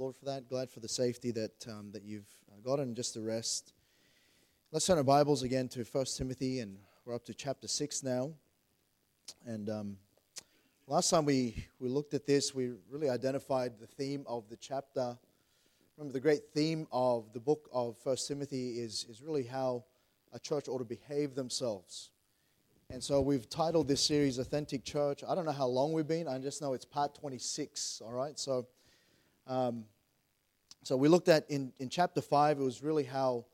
Lord, for that. Glad for the safety that, um, that you've gotten, just the rest. Let's turn our Bibles again to 1 Timothy, and we're up to chapter 6 now. And um, last time we, we looked at this, we really identified the theme of the chapter. Remember, the great theme of the book of 1 Timothy is, is really how a church ought to behave themselves. And so we've titled this series Authentic Church. I don't know how long we've been, I just know it's part 26, all right? So, um, so we looked at in, in chapter 5, it was really how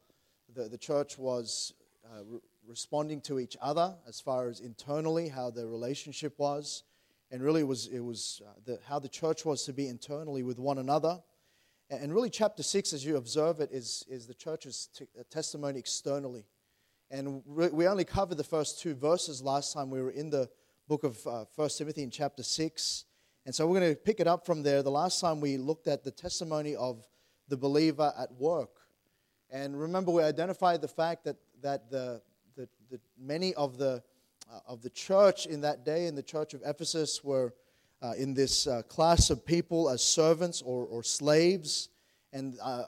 the, the church was uh, re- responding to each other as far as internally, how the relationship was. And really, it was, it was uh, the, how the church was to be internally with one another. And really, chapter 6, as you observe it, is, is the church's t- testimony externally. And we only covered the first two verses last time we were in the book of uh, 1 Timothy in chapter 6. And so we're going to pick it up from there. The last time we looked at the testimony of the believer at work. And remember, we identified the fact that, that the, the, the many of the, uh, of the church in that day, in the church of Ephesus, were uh, in this uh, class of people as servants or, or slaves. And uh,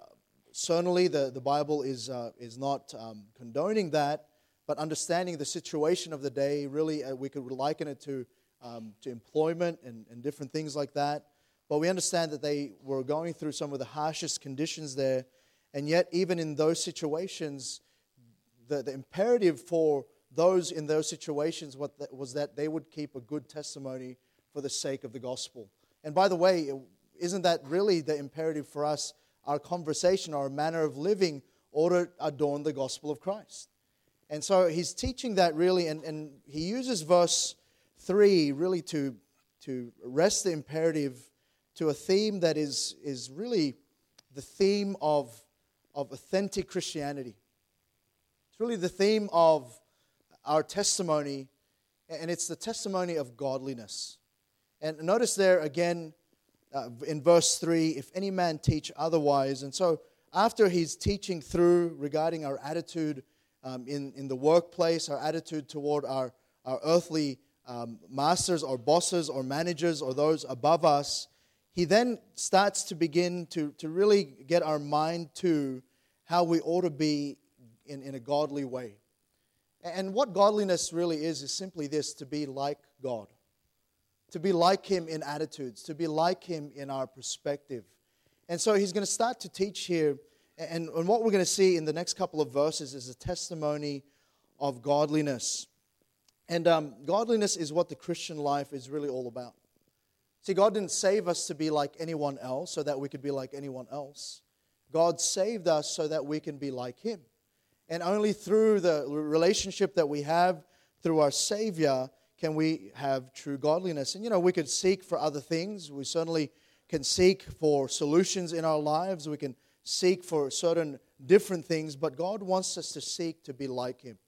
certainly the, the Bible is, uh, is not um, condoning that, but understanding the situation of the day, really, uh, we could liken it to, um, to employment and, and different things like that. But we understand that they were going through some of the harshest conditions there. And yet, even in those situations, the, the imperative for those in those situations was that they would keep a good testimony for the sake of the gospel. And by the way, isn't that really the imperative for us our conversation, our manner of living ought to adorn the gospel of Christ. And so he's teaching that really, and, and he uses verse 3 really to, to rest the imperative to a theme that is, is really the theme of, of authentic Christianity. It's really the theme of our testimony, and it's the testimony of godliness. And notice there again, uh, in verse 3 if any man teach otherwise. And so, after he's teaching through regarding our attitude um, in, in the workplace, our attitude toward our, our earthly um, masters or bosses or managers or those above us, he then starts to begin to, to really get our mind to how we ought to be in, in a godly way. And what godliness really is, is simply this to be like God to be like him in attitudes, to be like him in our perspective. And so he's going to start to teach here. And, and what we're going to see in the next couple of verses is a testimony of godliness. And um, godliness is what the Christian life is really all about. See, God didn't save us to be like anyone else so that we could be like anyone else. God saved us so that we can be like Him. And only through the relationship that we have through our Savior can we have true godliness? And you know, we could seek for other things. We certainly can seek for solutions in our lives. We can seek for certain different things, but God wants us to seek to be like Him.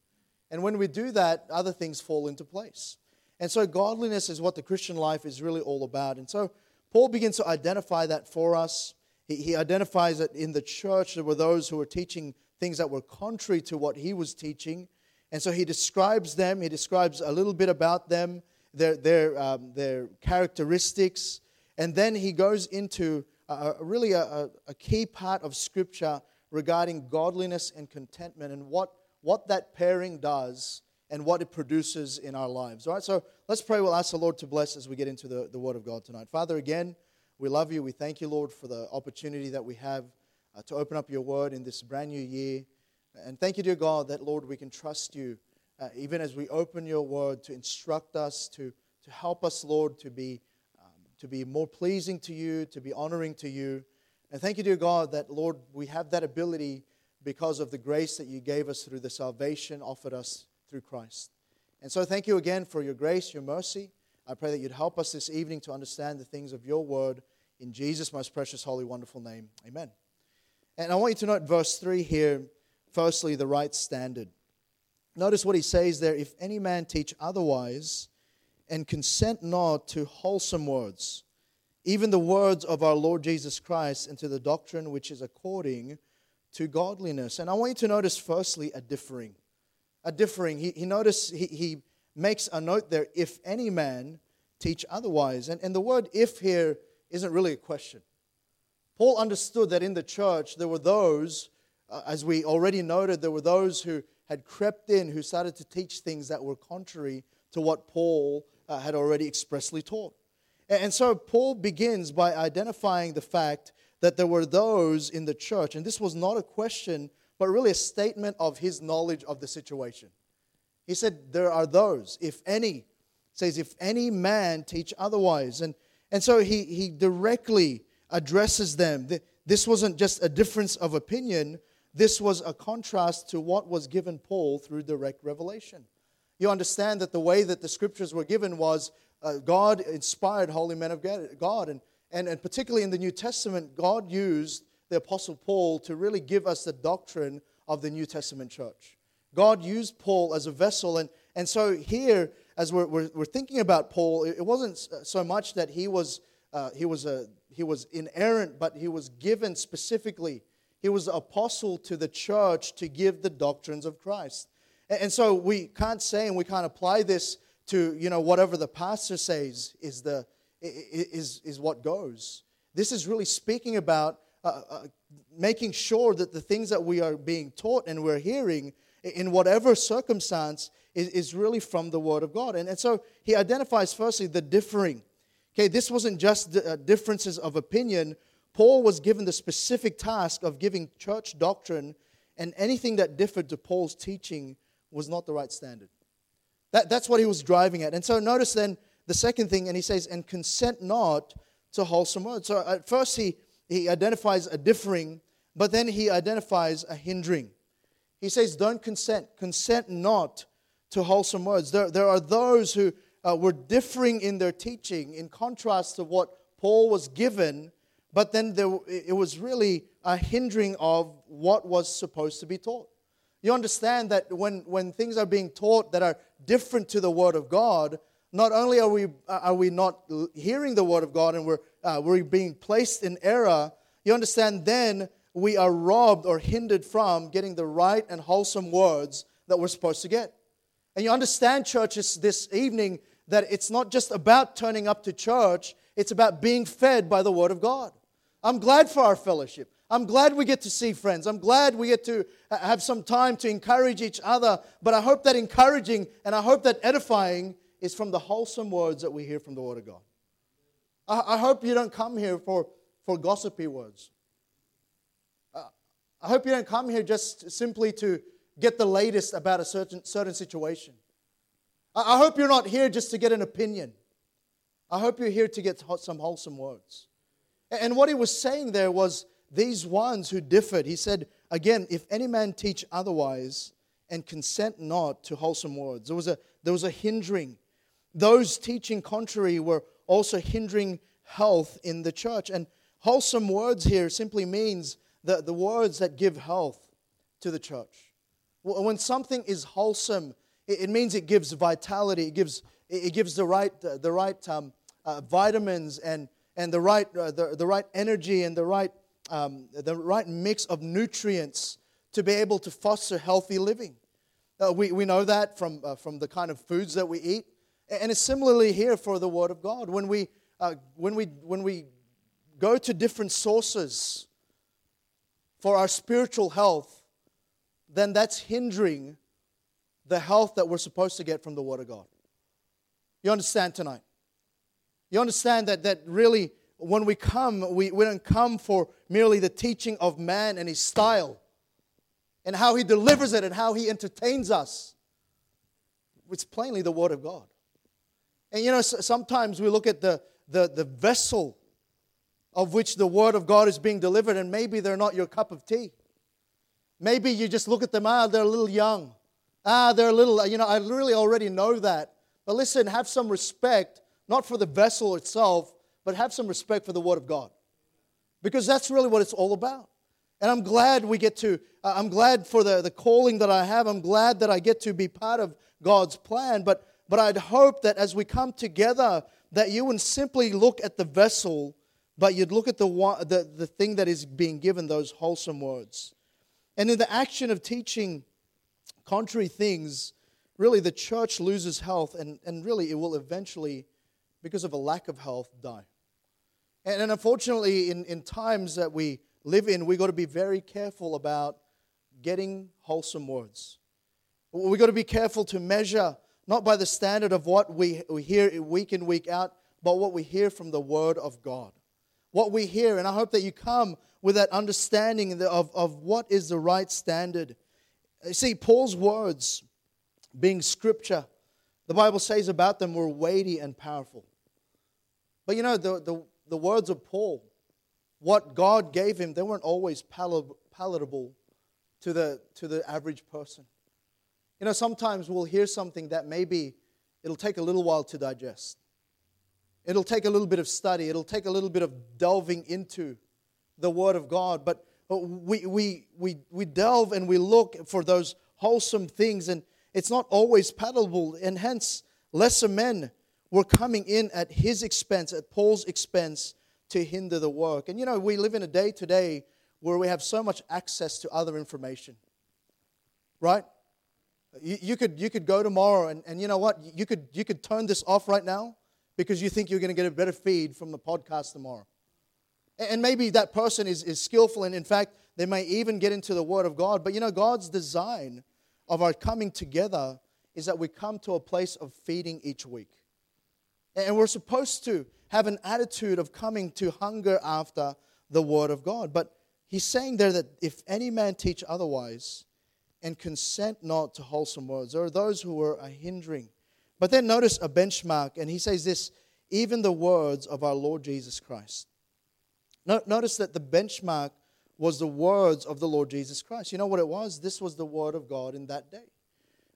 And when we do that, other things fall into place. And so, godliness is what the Christian life is really all about. And so, Paul begins to identify that for us. He, he identifies that in the church there were those who were teaching things that were contrary to what he was teaching. And so he describes them, he describes a little bit about them, their, their, um, their characteristics, and then he goes into a really a, a, key part of Scripture regarding godliness and contentment and what, what that pairing does and what it produces in our lives. All right, so let's pray. We'll ask the Lord to bless as we get into the, the Word of God tonight. Father, again, we love you. We thank you, Lord, for the opportunity that we have uh, to open up your Word in this brand new year. And thank you, dear God, that, Lord, we can trust you uh, even as we open your word to instruct us, to, to help us, Lord, to be, um, to be more pleasing to you, to be honoring to you. And thank you, dear God, that, Lord, we have that ability because of the grace that you gave us through the salvation offered us through Christ. And so thank you again for your grace, your mercy. I pray that you'd help us this evening to understand the things of your word in Jesus' most precious, holy, wonderful name. Amen. And I want you to note verse 3 here Firstly, the right standard. Notice what he says there if any man teach otherwise and consent not to wholesome words, even the words of our Lord Jesus Christ, and to the doctrine which is according to godliness. And I want you to notice, firstly, a differing. A differing. He, he notice he, he makes a note there if any man teach otherwise. And, and the word if here isn't really a question. Paul understood that in the church there were those, uh, as we already noted, there were those who had crept in who started to teach things that were contrary to what Paul uh, had already expressly taught. And, and so Paul begins by identifying the fact that there were those in the church, and this was not a question, but really a statement of his knowledge of the situation. He said, There are those, if any, says, if any man teach otherwise. And, and so he, he directly addresses them. This wasn't just a difference of opinion, this was a contrast to what was given Paul through direct revelation. You understand that the way that the scriptures were given was uh, God inspired holy men of God. And, and, and particularly in the New Testament, God used the Apostle Paul to really give us the doctrine of the New Testament church. God used Paul as a vessel. And, and so here, as we're, we're, we're thinking about Paul, it wasn't so much that he was, uh, he was a he was inerrant, but he was given specifically. He was the apostle to the church to give the doctrines of Christ. And so we can't say and we can't apply this to, you know, whatever the pastor says is, the, is, is what goes. This is really speaking about uh, uh, making sure that the things that we are being taught and we're hearing in whatever circumstance is, is really from the Word of God. And, and so he identifies firstly the differing Okay, this wasn't just uh, differences of opinion. Paul was given the specific task of giving church doctrine, and anything that differed to Paul's teaching was not the right standard. That, that's what he was driving at. And so notice then the second thing, and he says, and consent not to wholesome words. So at first he, he identifies a differing, but then he identifies a hindering. He says, don't consent. Consent not to wholesome words. There, there are those who uh, were differing in their teaching in contrast to what Paul was given, but then there, it was really a hindering of what was supposed to be taught. You understand that when, when things are being taught that are different to the Word of God, not only are we, are we not hearing the Word of God and we're, uh, we're being placed in error, you understand then we are robbed or hindered from getting the right and wholesome words that we're supposed to get. And you understand, churches, this evening that it's not just about turning up to church, it's about being fed by the Word of God. I'm glad for our fellowship. I'm glad we get to see friends. I'm glad we get to have some time to encourage each other. But I hope that encouraging and I hope that edifying is from the wholesome words that we hear from the Word of God. I, I hope you don't come here for, for gossipy words. Uh, I hope you don't come here just simply to get the latest about a certain, certain situation. I hope you're not here just to get an opinion. I hope you're here to get some wholesome words. And what he was saying there was these ones who differed. He said, again, if any man teach otherwise and consent not to wholesome words, there was a, there was a hindering. Those teaching contrary were also hindering health in the church. And wholesome words here simply means the, the words that give health to the church. When something is wholesome, it, means it gives vitality, it gives, it gives the right, the right um, uh, vitamins and, and the, right, uh, the, the right energy and the right, um, the right mix of nutrients to be able to foster healthy living. Uh, we, we know that from, uh, from the kind of foods that we eat. And it's similarly here for the Word of God. When we, uh, when we, when we go to different sources for our spiritual health, then that's hindering the health that we're supposed to get from the Word of God. You understand tonight? You understand that, that really, when we come, we, we don't come for merely the teaching of man and his style and how he delivers it and how he entertains us. It's plainly the Word of God. And you know, sometimes we look at the, the, the vessel of which the Word of God is being delivered, and maybe they're not your cup of tea. Maybe you just look at them, ah, they're a little young. Ah, they're a little, you know, I really already know that. But listen, have some respect, not for the vessel itself, but have some respect for the Word of God. Because that's really what it's all about. And I'm glad we get to, uh, I'm glad for the, the calling that I have. I'm glad that I get to be part of God's plan. But, but I'd hope that as we come together, that you wouldn't simply look at the vessel, but you'd look at the, the, the thing that is being given, those wholesome words. And in the action of teaching, contrary things, really the church loses health, and, and really it will eventually, because of a lack of health, die. And, and unfortunately, in, in times that we live in, we've got to be very careful about getting wholesome words. We've got to be careful to measure not by the standard of what we, we hear week in, week out, but what we hear from the Word of God. What we hear, and I hope that you come with that understanding of, of what is the right standard. You see, Paul's words, being scripture, the Bible says about them were weighty and powerful. But you know, the, the, the words of Paul, what God gave him, they weren't always palatable to the, to the average person. You know, sometimes we'll hear something that maybe it'll take a little while to digest. It'll take a little bit of study. It'll take a little bit of delving into the Word of God. But we, we, we, we delve and we look for those wholesome things, and it's not always palatable. And hence, lesser men were coming in at his expense, at Paul's expense, to hinder the work. And you know, we live in a day today where we have so much access to other information, right? You, you, could, you could go tomorrow, and, and you know what? You could, you could turn this off right now because you think you're going to get a better feed from the podcast tomorrow. And maybe that person is, is skillful, and in fact, they may even get into the Word of God. But you know, God's design of our coming together is that we come to a place of feeding each week. And we're supposed to have an attitude of coming to hunger after the Word of God. But he's saying there that if any man teach otherwise and consent not to wholesome words, there are those who are a hindering. But then notice a benchmark, and he says this even the words of our Lord Jesus Christ. Notice that the benchmark was the words of the Lord Jesus Christ. You know what it was? This was the Word of God in that day.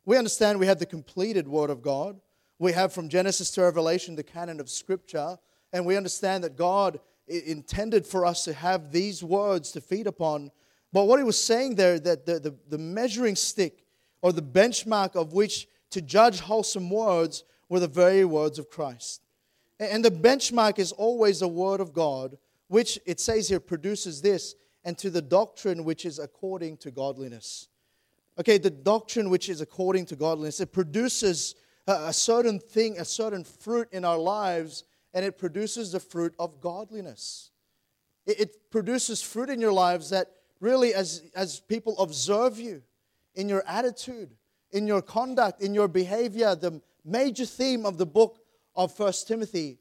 We understand we have the completed Word of God. We have from Genesis to Revelation the canon of Scripture, and we understand that God intended for us to have these words to feed upon. But what he was saying there, that the, the, the measuring stick or the benchmark of which to judge wholesome words were the very words of Christ. And the benchmark is always the Word of God which it says here produces this, and to the doctrine which is according to godliness. Okay, the doctrine which is according to godliness, it produces a, certain thing, a certain fruit in our lives, and it produces the fruit of godliness. It, it produces fruit in your lives that really, as, as people observe you, in your attitude, in your conduct, in your behavior, the major theme of the book of First Timothy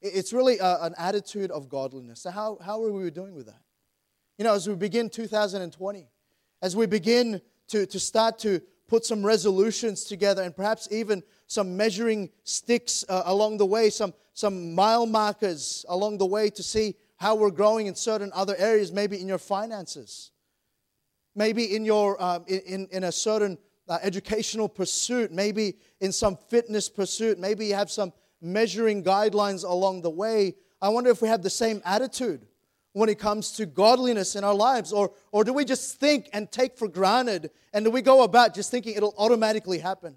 it's really a, an attitude of godliness. So, how, how are we doing with that? You know, as we begin 2020, as we begin to, to start to put some resolutions together and perhaps even some measuring sticks uh, along the way, some, some mile markers along the way to see how we're growing in certain other areas, maybe in your finances, maybe in, your, um, in, in a certain uh, educational pursuit, maybe in some fitness pursuit, maybe you have some measuring guidelines along the way, I wonder if we have the same attitude when it comes to godliness in our lives? Or, or do we just think and take for granted and do we go about just thinking it'll automatically happen?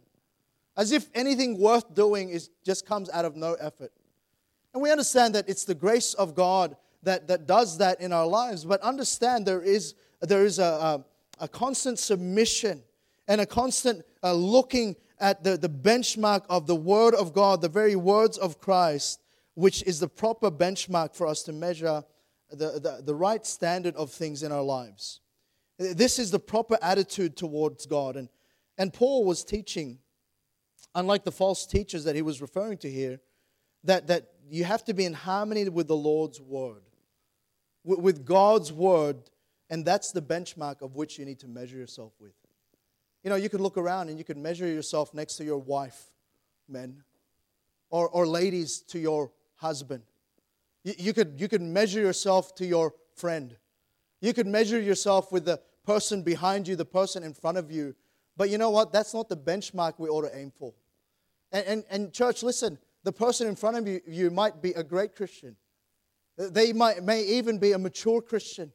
As if anything worth doing is, just comes out of no effort. And we understand that it's the grace of God that, that does that in our lives, but understand there is, there is a, a, a constant submission and a constant uh, looking at the, the benchmark of the Word of God, the very words of Christ, which is the proper benchmark for us to measure the, the, the right standard of things in our lives. This is the proper attitude towards God. And, and Paul was teaching, unlike the false teachers that he was referring to here, that, that you have to be in harmony with the Lord's Word, with, God's Word, and that's the benchmark of which you need to measure yourself with. You know, you could look around and you could measure yourself next to your wife, men, or, or ladies to your husband. You, you, could, you could measure yourself to your friend. You could measure yourself with the person behind you, the person in front of you. But you know what? That's not the benchmark we ought to aim for. And, and, and church, listen, the person in front of you, you might be a great Christian. They might, may even be a mature Christian.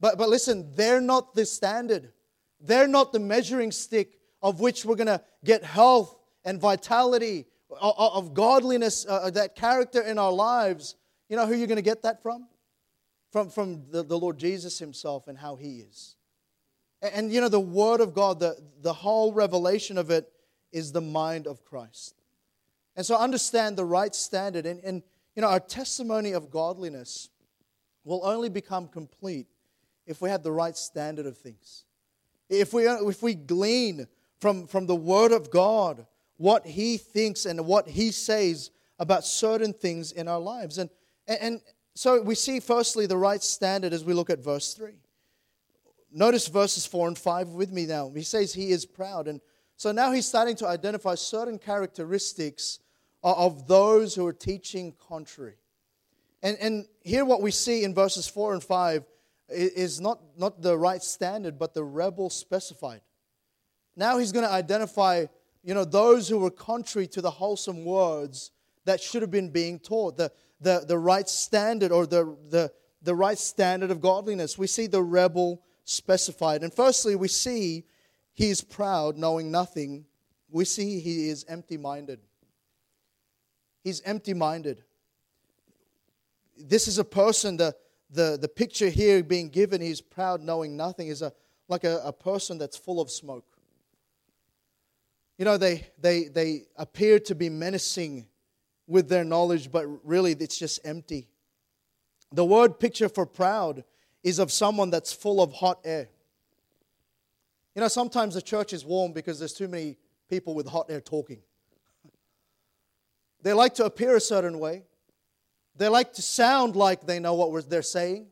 But, but listen, they're not the standard. They're not the measuring stick of which we're going to get health and vitality, of godliness, uh, uh, that character in our lives. You know who you're going to get that from? From, from the, the Lord Jesus Himself and how He is. And, and you know, the Word of God, the, the whole revelation of it is the mind of Christ. And so understand the right standard. And, and You know, our testimony of godliness will only become complete if we have the right standard of things. If we, uh, if we glean from, from the Word of God what He thinks and what He says about certain things in our lives. And, and, so we see, firstly, the right standard as we look at verse 3. Notice verses 4 and 5 with me now. He says he is proud. And so now he's starting to identify certain characteristics of those who are teaching contrary. And, and here, what we see in verses 4 and 5 is not, not the right standard, but the rebel specified. Now he's going to identify you know, those who were contrary to the wholesome words that should have been being taught, the, the, the right standard or the, the, the right standard of godliness. We see the rebel specified. And firstly, we see he is proud, knowing nothing. We see he is empty minded. He's empty minded. This is a person, the, the, the picture here being given, he's proud, knowing nothing, is a, like a, a person that's full of smoke. You know, they, they, they appear to be menacing with their knowledge, but really it's just empty. The word picture for proud is of someone that's full of hot air. You know, sometimes the church is warm because there's too many people with hot air talking. They like to appear a certain way. They like to sound like they know what they're saying.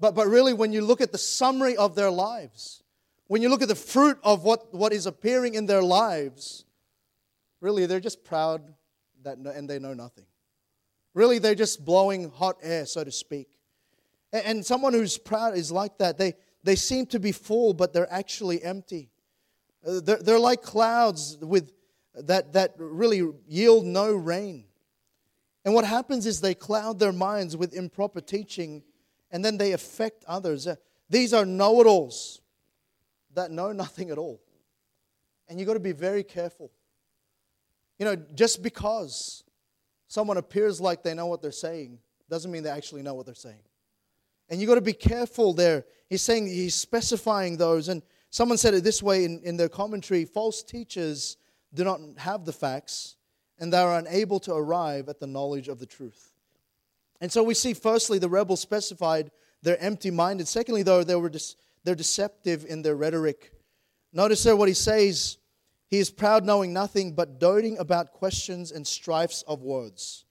But, but really, when you look at the summary of their lives, when you look at the fruit of what, what is appearing in their lives, really they're just proud that, and they know nothing. Really, they're just blowing hot air, so to speak. And, and someone who's proud is like that. They, they seem to be full, but they're actually empty. Uh, they're, they're like clouds with, that, that really yield no rain. And what happens is they cloud their minds with improper teaching and then they affect others. Uh, these are know it alls that know nothing at all. And you've got to be very careful. You know, just because someone appears like they know what they're saying doesn't mean they actually know what they're saying. And you've got to be careful there. He's saying, he's specifying those. And someone said it this way in, in their commentary false teachers do not have the facts, and they are unable to arrive at the knowledge of the truth. And so we see, firstly, the rebels specified they're empty minded. Secondly, though, they were they're deceptive in their rhetoric. Notice there what he says. He is proud, knowing nothing, but doting about questions and strifes of words.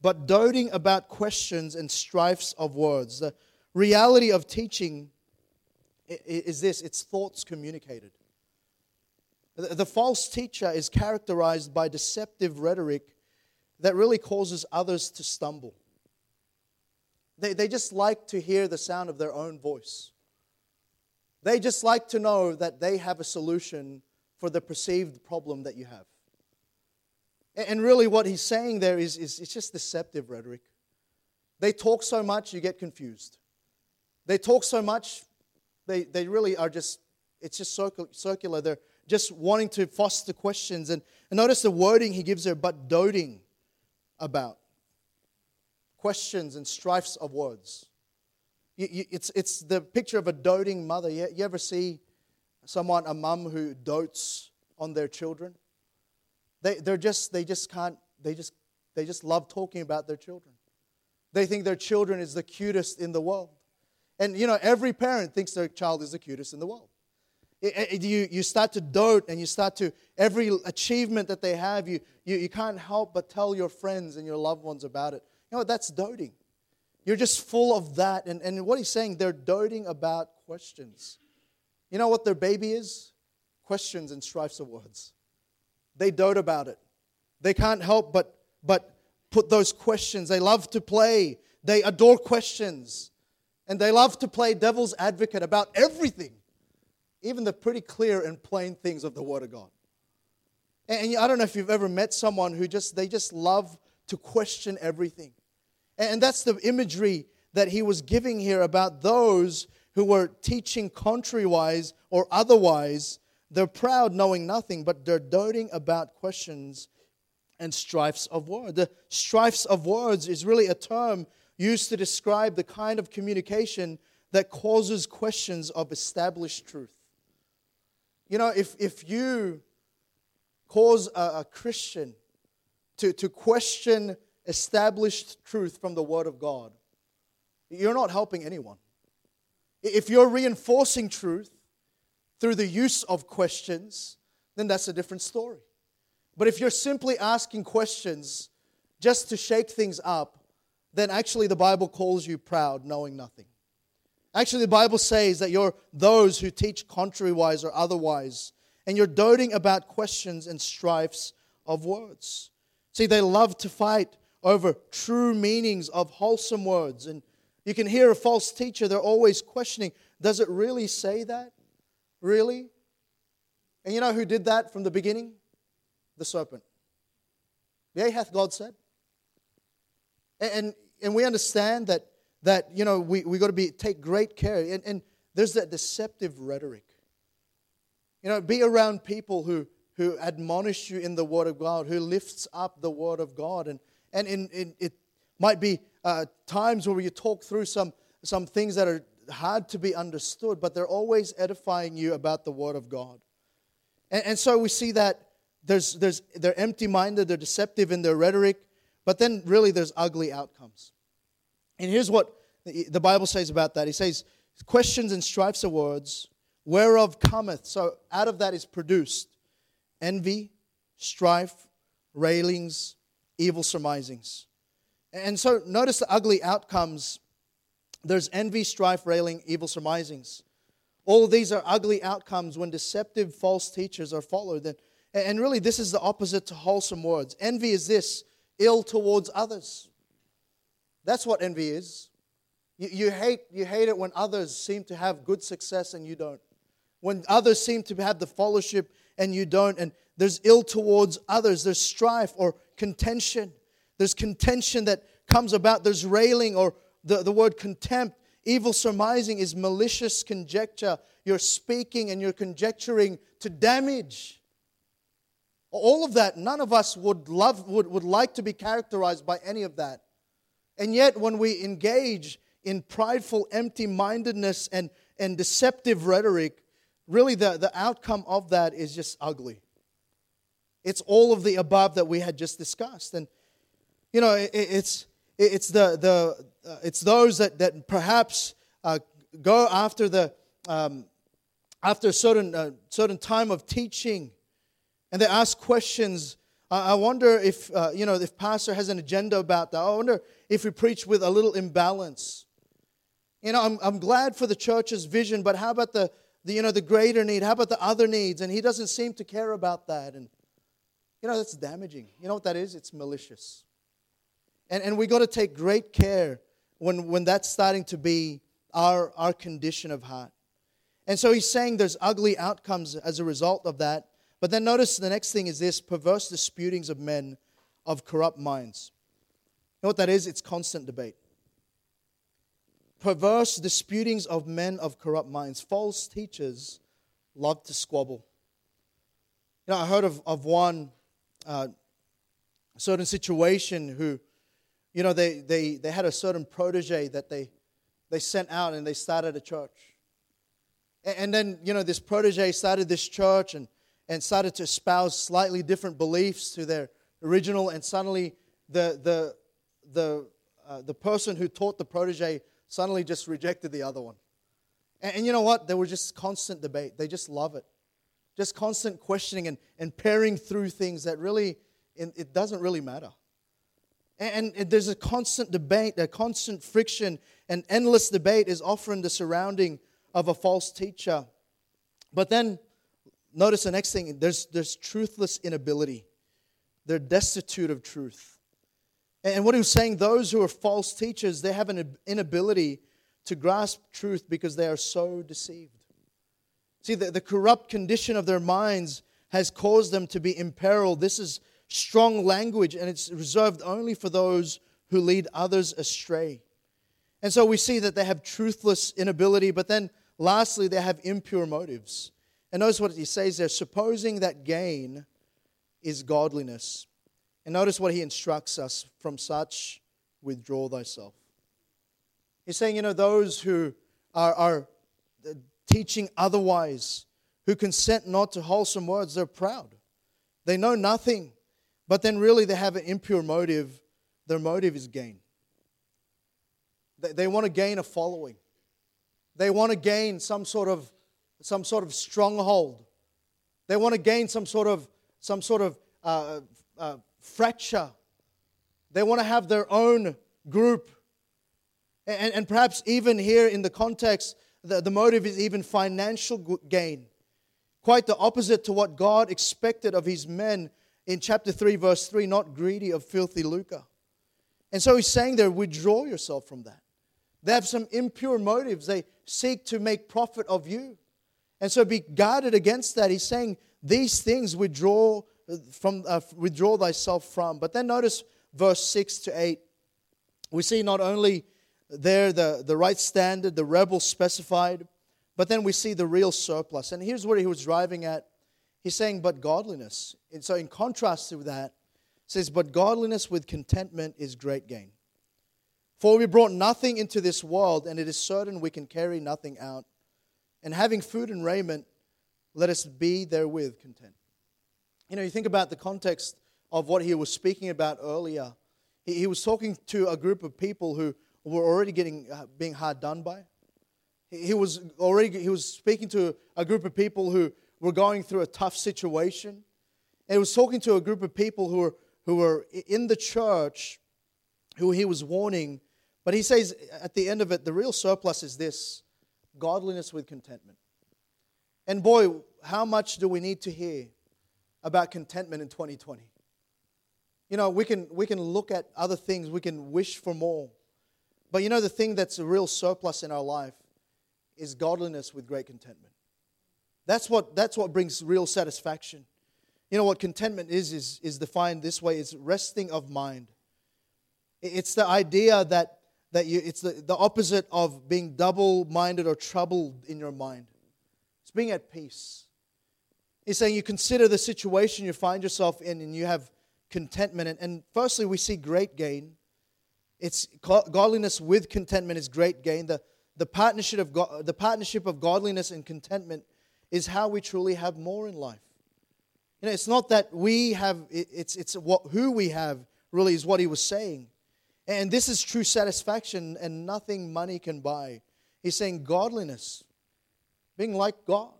But doting about questions and strifes of words. The reality of teaching is this it's thoughts communicated. The false teacher is characterized by deceptive rhetoric that really causes others to stumble. They, they just like to hear the sound of their own voice. They just like to know that they have a solution for the perceived problem that you have. And really, what he's saying there is, is it's just deceptive rhetoric. They talk so much, you get confused. They talk so much, they, they really are just, it's just circular. They're just wanting to foster questions. And, and notice the wording he gives her, but doting about questions and strifes of words. You, you, it's, it's the picture of a doting mother. You, you ever see someone, a mum who dotes on their children? They, they're just, they just can't, they just, they just love talking about their children. They think their children is the cutest in the world. And you know, every parent thinks their child is the cutest in the world. You, you start to dote and you start to, every achievement that they have, you, you, you can't help but tell your friends and your loved ones about it. You know, that's doting. You're just full of that. And, and what he's saying, they're doting about questions. You know what their baby is? Questions and strifes of words. They dote about it. They can't help but, but put those questions. They love to play. They adore questions. And they love to play devil's advocate about everything, even the pretty clear and plain things of the Word of God. And I don't know if you've ever met someone who just, they just love to question everything. And that's the imagery that he was giving here about those who were teaching contrariwise or otherwise. They're proud, knowing nothing, but they're doting about questions and strifes of words. The strifes of words is really a term used to describe the kind of communication that causes questions of established truth. You know, if, if you cause a, a Christian to, to question established truth from the Word of God, you're not helping anyone. If you're reinforcing truth through the use of questions, then that's a different story. But if you're simply asking questions just to shake things up, then actually the Bible calls you proud, knowing nothing. Actually, the Bible says that you're those who teach contrariwise or otherwise, and you're doting about questions and strifes of words. See, they love to fight over true meanings of wholesome words. And you can hear a false teacher, they're always questioning does it really say that? Really? And you know who did that from the beginning? The serpent. Yea, hath God said. And, and we understand that, that you know, we, we got to be, take great care. And, and there's that deceptive rhetoric. You know, be around people who, who admonish you in the Word of God, who lifts up the Word of God. And, and in, in, it might be uh, times where you talk through some, some things that are hard to be understood, but they're always edifying you about the Word of God. And, and so we see that there's, there's, they're empty minded, they're deceptive in their rhetoric, but then really there's ugly outcomes. And here's what the Bible says about that. He says, Questions and strifes are words, whereof cometh. So out of that is produced envy, strife, railings, evil surmisings. And so notice the ugly outcomes. There's envy, strife, railing, evil surmisings. All these are ugly outcomes when deceptive false teachers are followed. And really, this is the opposite to wholesome words. Envy is this ill towards others. That's what envy is. You, you, hate, you hate it when others seem to have good success and you don't. When others seem to have the fellowship and you don't. And there's ill towards others. There's strife or contention. There's contention that comes about. There's railing or the, the word contempt. Evil surmising is malicious conjecture. You're speaking and you're conjecturing to damage. All of that, none of us would love, would, would like to be characterized by any of that. And yet, when we engage in prideful, empty mindedness and, and deceptive rhetoric, really the, the outcome of that is just ugly. It's all of the above that we had just discussed. And, you know, it, it's, it's, the, the, uh, it's those that, that perhaps uh, go after, the, um, after a certain, uh, certain time of teaching and they ask questions. I wonder if, uh, you know, if pastor has an agenda about that. I wonder if we preach with a little imbalance. You know, I'm, I'm glad for the church's vision, but how about the, the, you know, the greater need? How about the other needs? And he doesn't seem to care about that. And, you know, that's damaging. You know what that is? It's malicious. And, and we got to take great care when, when that's starting to be our, our condition of heart. And so he's saying there's ugly outcomes as a result of that. But then notice the next thing is this perverse disputings of men of corrupt minds. You know what that is? It's constant debate. Perverse disputings of men of corrupt minds. False teachers love to squabble. You know, I heard of, of one uh, certain situation who, you know, they, they, they had a certain protege that they, they sent out and they started a church. And, and then, you know, this protege started this church and and started to espouse slightly different beliefs to their original, and suddenly the, the, the, uh, the person who taught the protege suddenly just rejected the other one. And, and, you know what? There was just constant debate. They just love it. Just constant questioning and, and pairing through things that really, it doesn't really matter. And, and there's a constant debate, a constant friction, and endless debate is often the surrounding of a false teacher. But then Notice the next thing there's, there's truthless inability, they're destitute of truth. And what he was saying, those who are false teachers, they have an inability to grasp truth because they are so deceived. See, the, the corrupt condition of their minds has caused them to be imperiled. This is strong language, and it's reserved only for those who lead others astray. And so we see that they have truthless inability, but then lastly, they have impure motives. And notice what he says there supposing that gain is godliness. And notice what he instructs us from such withdraw thyself. He's saying, you know, those who are, are teaching otherwise, who consent not to wholesome words, they're proud. They know nothing, but then really they have an impure motive their motive is gain. They, they want to gain a following. They want to gain some sort of some sort of stronghold. They want to gain some sort of some sort of uh, uh, fracture. They want to have their own group. And, and perhaps even here in the context, the, the motive is even financial gain. Quite the opposite to what God expected of his men in chapter 3, verse 3 not greedy of filthy lucre. And so he's saying there, withdraw yourself from that. They have some impure motives. They seek to make profit of you. And so be guarded against that. He's saying these things withdraw from uh, withdraw thyself from. But then notice verse 6 to 8. We see not only there the, the right standard, the rebel specified, but then we see the real surplus. And here's what he was driving at. He's saying, but godliness. And so in contrast to that, says, but godliness with contentment is great gain. For we brought nothing into this world, and it is certain we can carry nothing out. And having food and raiment, let us be therewith content. You know, you think about the context of what he was speaking about earlier. He, he was talking to a group of people who were already getting uh, being hard done by. He, he was already he was speaking to a group of people who were going through a tough situation. And he was talking to a group of people who were who were in the church, who he was warning. But he says at the end of it, the real surplus is this godliness with contentment. And boy, how much do we need to hear about contentment in 2020? You know, we can, we can look at other things, we can wish for more. But you know, the thing that's a real surplus in our life is godliness with great contentment. That's what, that's what brings real satisfaction. You know what contentment is, is, is defined this way it's resting of mind. It's the idea that, that you, it's the, the opposite of being double minded or troubled in your mind. It's being at peace. He's saying you consider the situation you find yourself in and you have contentment. And, and firstly, we see great gain. It's godliness with contentment is great gain. The, the, partnership of God, the partnership of godliness and contentment is how we truly have more in life. You know, it's not that we have, it's, it's what, who we have, really, is what he was saying. And this is true satisfaction, and nothing money can buy. He's saying godliness, being like God,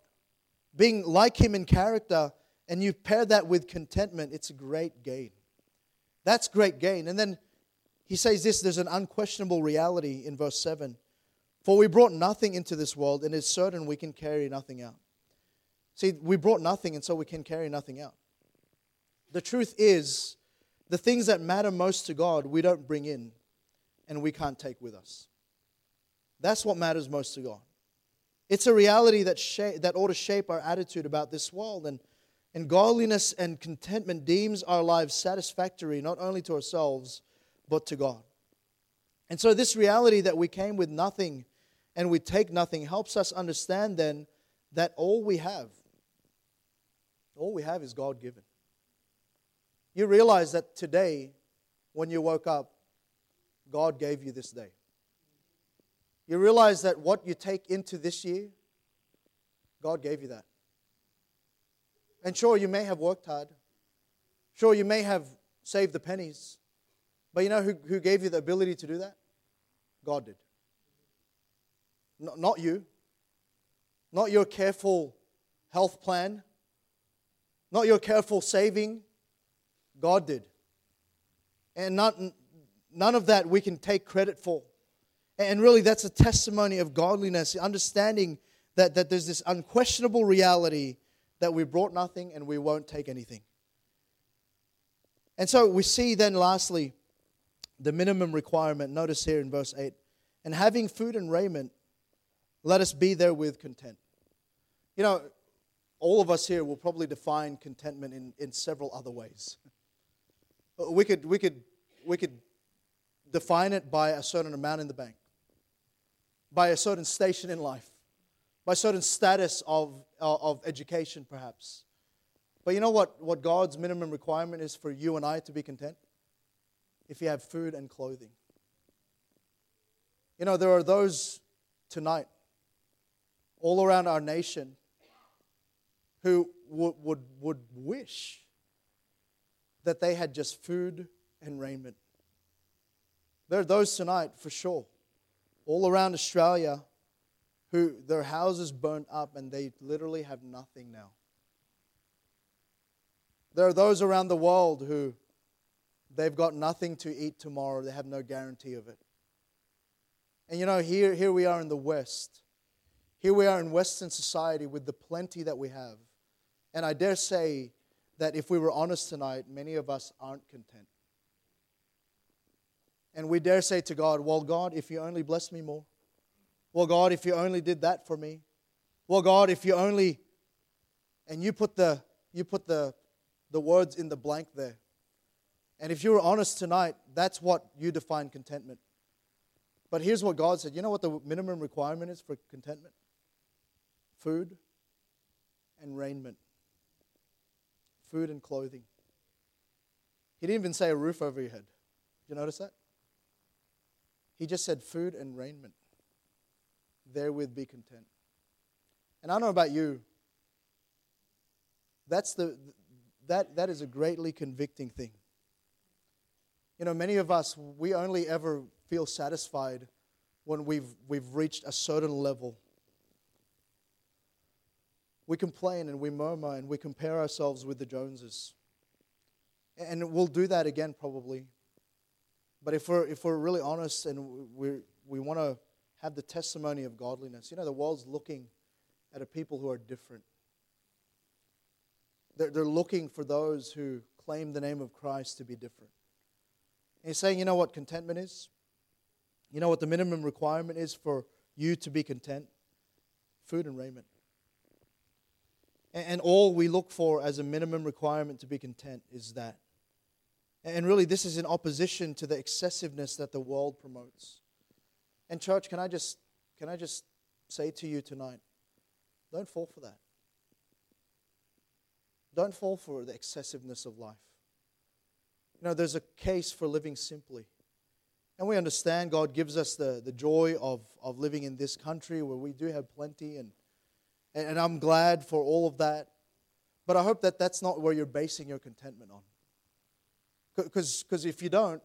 being like him in character, and you pair that with contentment, it's a great gain. That's great gain. And then he says this there's an unquestionable reality in verse 7 For we brought nothing into this world, and it's certain we can carry nothing out. See, we brought nothing, and so we can carry nothing out. The truth is, the things that matter most to God, we don't bring in and we can't take with us. That's what matters most to God. It's a reality that, that ought to shape our attitude about this world. And, and godliness and contentment deems our lives satisfactory, not only to ourselves, but to God. And so, this reality that we came with nothing and we take nothing helps us understand then that all we have all we have is God given. You realize that today, when you woke up, God gave you this day. You realize that what you take into this year, God gave you that. And sure, you may have worked hard. Sure, you may have saved the pennies. But you know who, who gave you the ability to do that? God did. not you. Not your careful health plan. Not your careful saving. God did. And not, none of that we can take credit for. And really, that's a testimony of godliness, understanding that, that there's this unquestionable reality that we brought nothing and we won't take anything. And so we see then, lastly, the minimum requirement. Notice here in verse 8 and having food and raiment, let us be there with content. You know, all of us here will probably define contentment in, in several other ways. We could, we, could, we could define it by a certain amount in the bank, by a certain station in life, by a certain status of, uh, of education, perhaps. But you know what, what God's minimum requirement is for you and I to be content? If you have food and clothing. You know, there are those tonight all around our nation who would, would, would wish that they had just food and raiment. There are those tonight, for sure, all around Australia who their houses burnt up and they literally have nothing now. There are those around the world who they've got nothing to eat tomorrow, they have no guarantee of it. And you know, here, here we are in the West. Here we are in Western society with the plenty that we have. And I dare say that if we were honest tonight, many of us aren't content. And we dare say to God, Well, God, if you only bless me more. Well, God, if you only did that for me. Well, God, if you only and you put the you put the the words in the blank there. And if you were honest tonight, that's what you define contentment. But here's what God said. You know what the minimum requirement is for contentment? Food and raiment. Food and clothing. He didn't even say a roof over your head. Did you notice that? He just said food and raiment. Therewith be content. And I don't know about you. That's the that that is a greatly convicting thing. You know, many of us we only ever feel satisfied when we've we've reached a certain level. We complain and we murmur and we compare ourselves with the Joneses. And we'll do that again probably but if we're, if we're really honest and we we want to have the testimony of godliness, you know, the world's looking at a people who are different. They're, they're looking for those who claim the name of Christ to be different. And he's saying, you know what contentment is? You know what the minimum requirement is for you to be content? Food and raiment. And, and all we look for as a minimum requirement to be content is that. And really, this is in opposition to the excessiveness that the world promotes. And, church, can I just, can I just say to you tonight don't fall for that. Don't fall for the excessiveness of life. You know, there's a case for living simply. And we understand God gives us the, the joy of, of living in this country where we do have plenty, and, and I'm glad for all of that. But I hope that that's not where you're basing your contentment on. Because if you don't,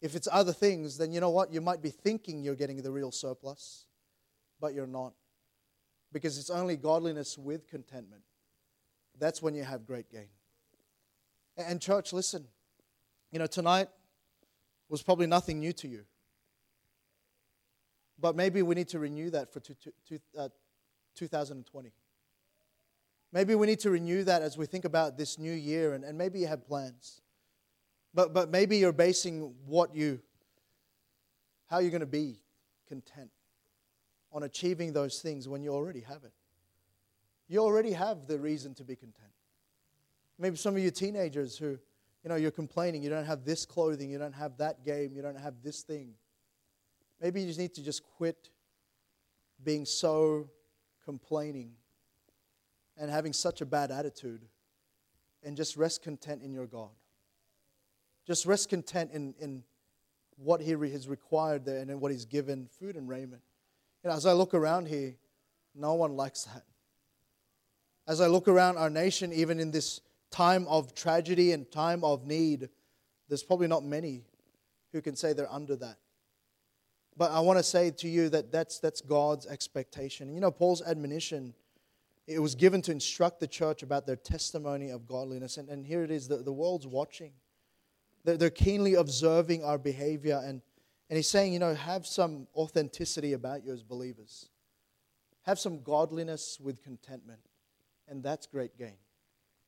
if it's other things, then you know what? You might be thinking you're getting the real surplus, but you're not. Because it's only godliness with contentment. That's when you have great gain. And, church, listen. You know, tonight was probably nothing new to you. But maybe we need to renew that for two, two, uh, 2020. Maybe we need to renew that as we think about this new year, and, and maybe you have plans. But, but maybe you're basing what you, how you're going to be content on achieving those things when you already have it. You already have the reason to be content. Maybe some of you teenagers who, you know, you're complaining, you don't have this clothing, you don't have that game, you don't have this thing. Maybe you just need to just quit being so complaining and having such a bad attitude and just rest content in your God. Just rest content in, in what He has required there and in what He's given food and raiment. Know, as I look around here, no one likes that. As I look around our nation, even in this time of tragedy and time of need, there's probably not many who can say they're under that. But I want to say to you that that's, that's God's expectation. You know, Paul's admonition, it was given to instruct the church about their testimony of godliness. And, and here it is the, the world's watching. They're, keenly observing our behavior. And, and he's saying, you know, have some authenticity about you as believers. Have some godliness with contentment. And that's great gain.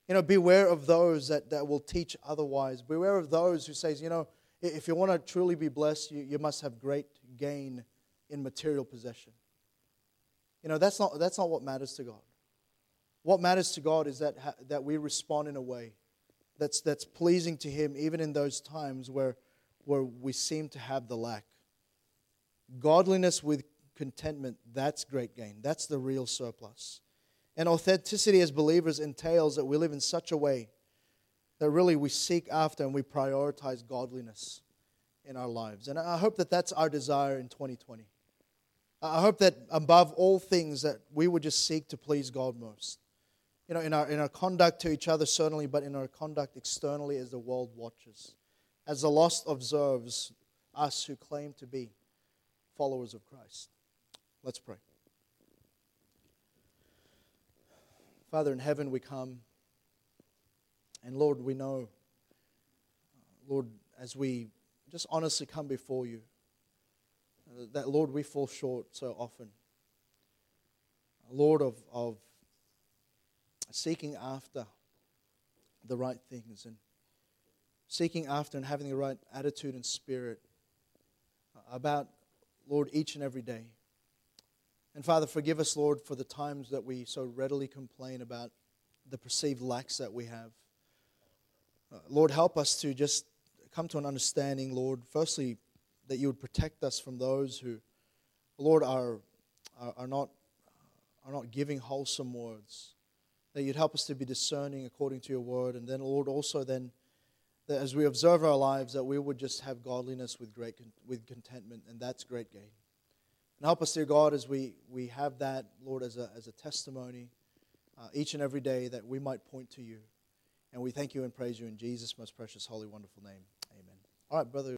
You know, beware of those that, that will teach otherwise. Beware of those who says, you know, if you want to truly be blessed, you, you must have great gain in material possession. You know, that's not, that's not what matters to God. What matters to God is that, that we respond in a way that's, that's pleasing to Him, even in those times where, where we seem to have the lack. Godliness with contentment, that's great gain. That's the real surplus. And authenticity as believers entails that we live in such a way that really we seek after and we prioritize godliness in our lives. And I hope that that's our desire in 2020. I hope that above all things that we would just seek to please God most you know, in our, in our conduct to each other, certainly, but in our conduct externally as the world watches. As the lost observes, us who claim to be followers of Christ. Let's pray. Father in heaven, we come. And Lord, we know, Lord, as we just honestly come before you, that, Lord, we fall short so often. Lord, of, of seeking after the right things and seeking after and having the right attitude and spirit about, Lord, each and every day. And Father, forgive us, Lord, for the times that we so readily complain about the perceived lacks that we have. Uh, Lord, help us to just come to an understanding, Lord, firstly, that you would protect us from those who, Lord, are, are, are not, are not giving wholesome words. That you'd help us to be discerning according to your word. And then, Lord, also then, that as we observe our lives, that we would just have godliness with great with contentment, and that's great gain. And help us, dear God, as we, we have that, Lord, as a, as a testimony uh, each and every day that we might point to you. And we thank you and praise you in Jesus' most precious, holy, wonderful name. Amen. All right, brother.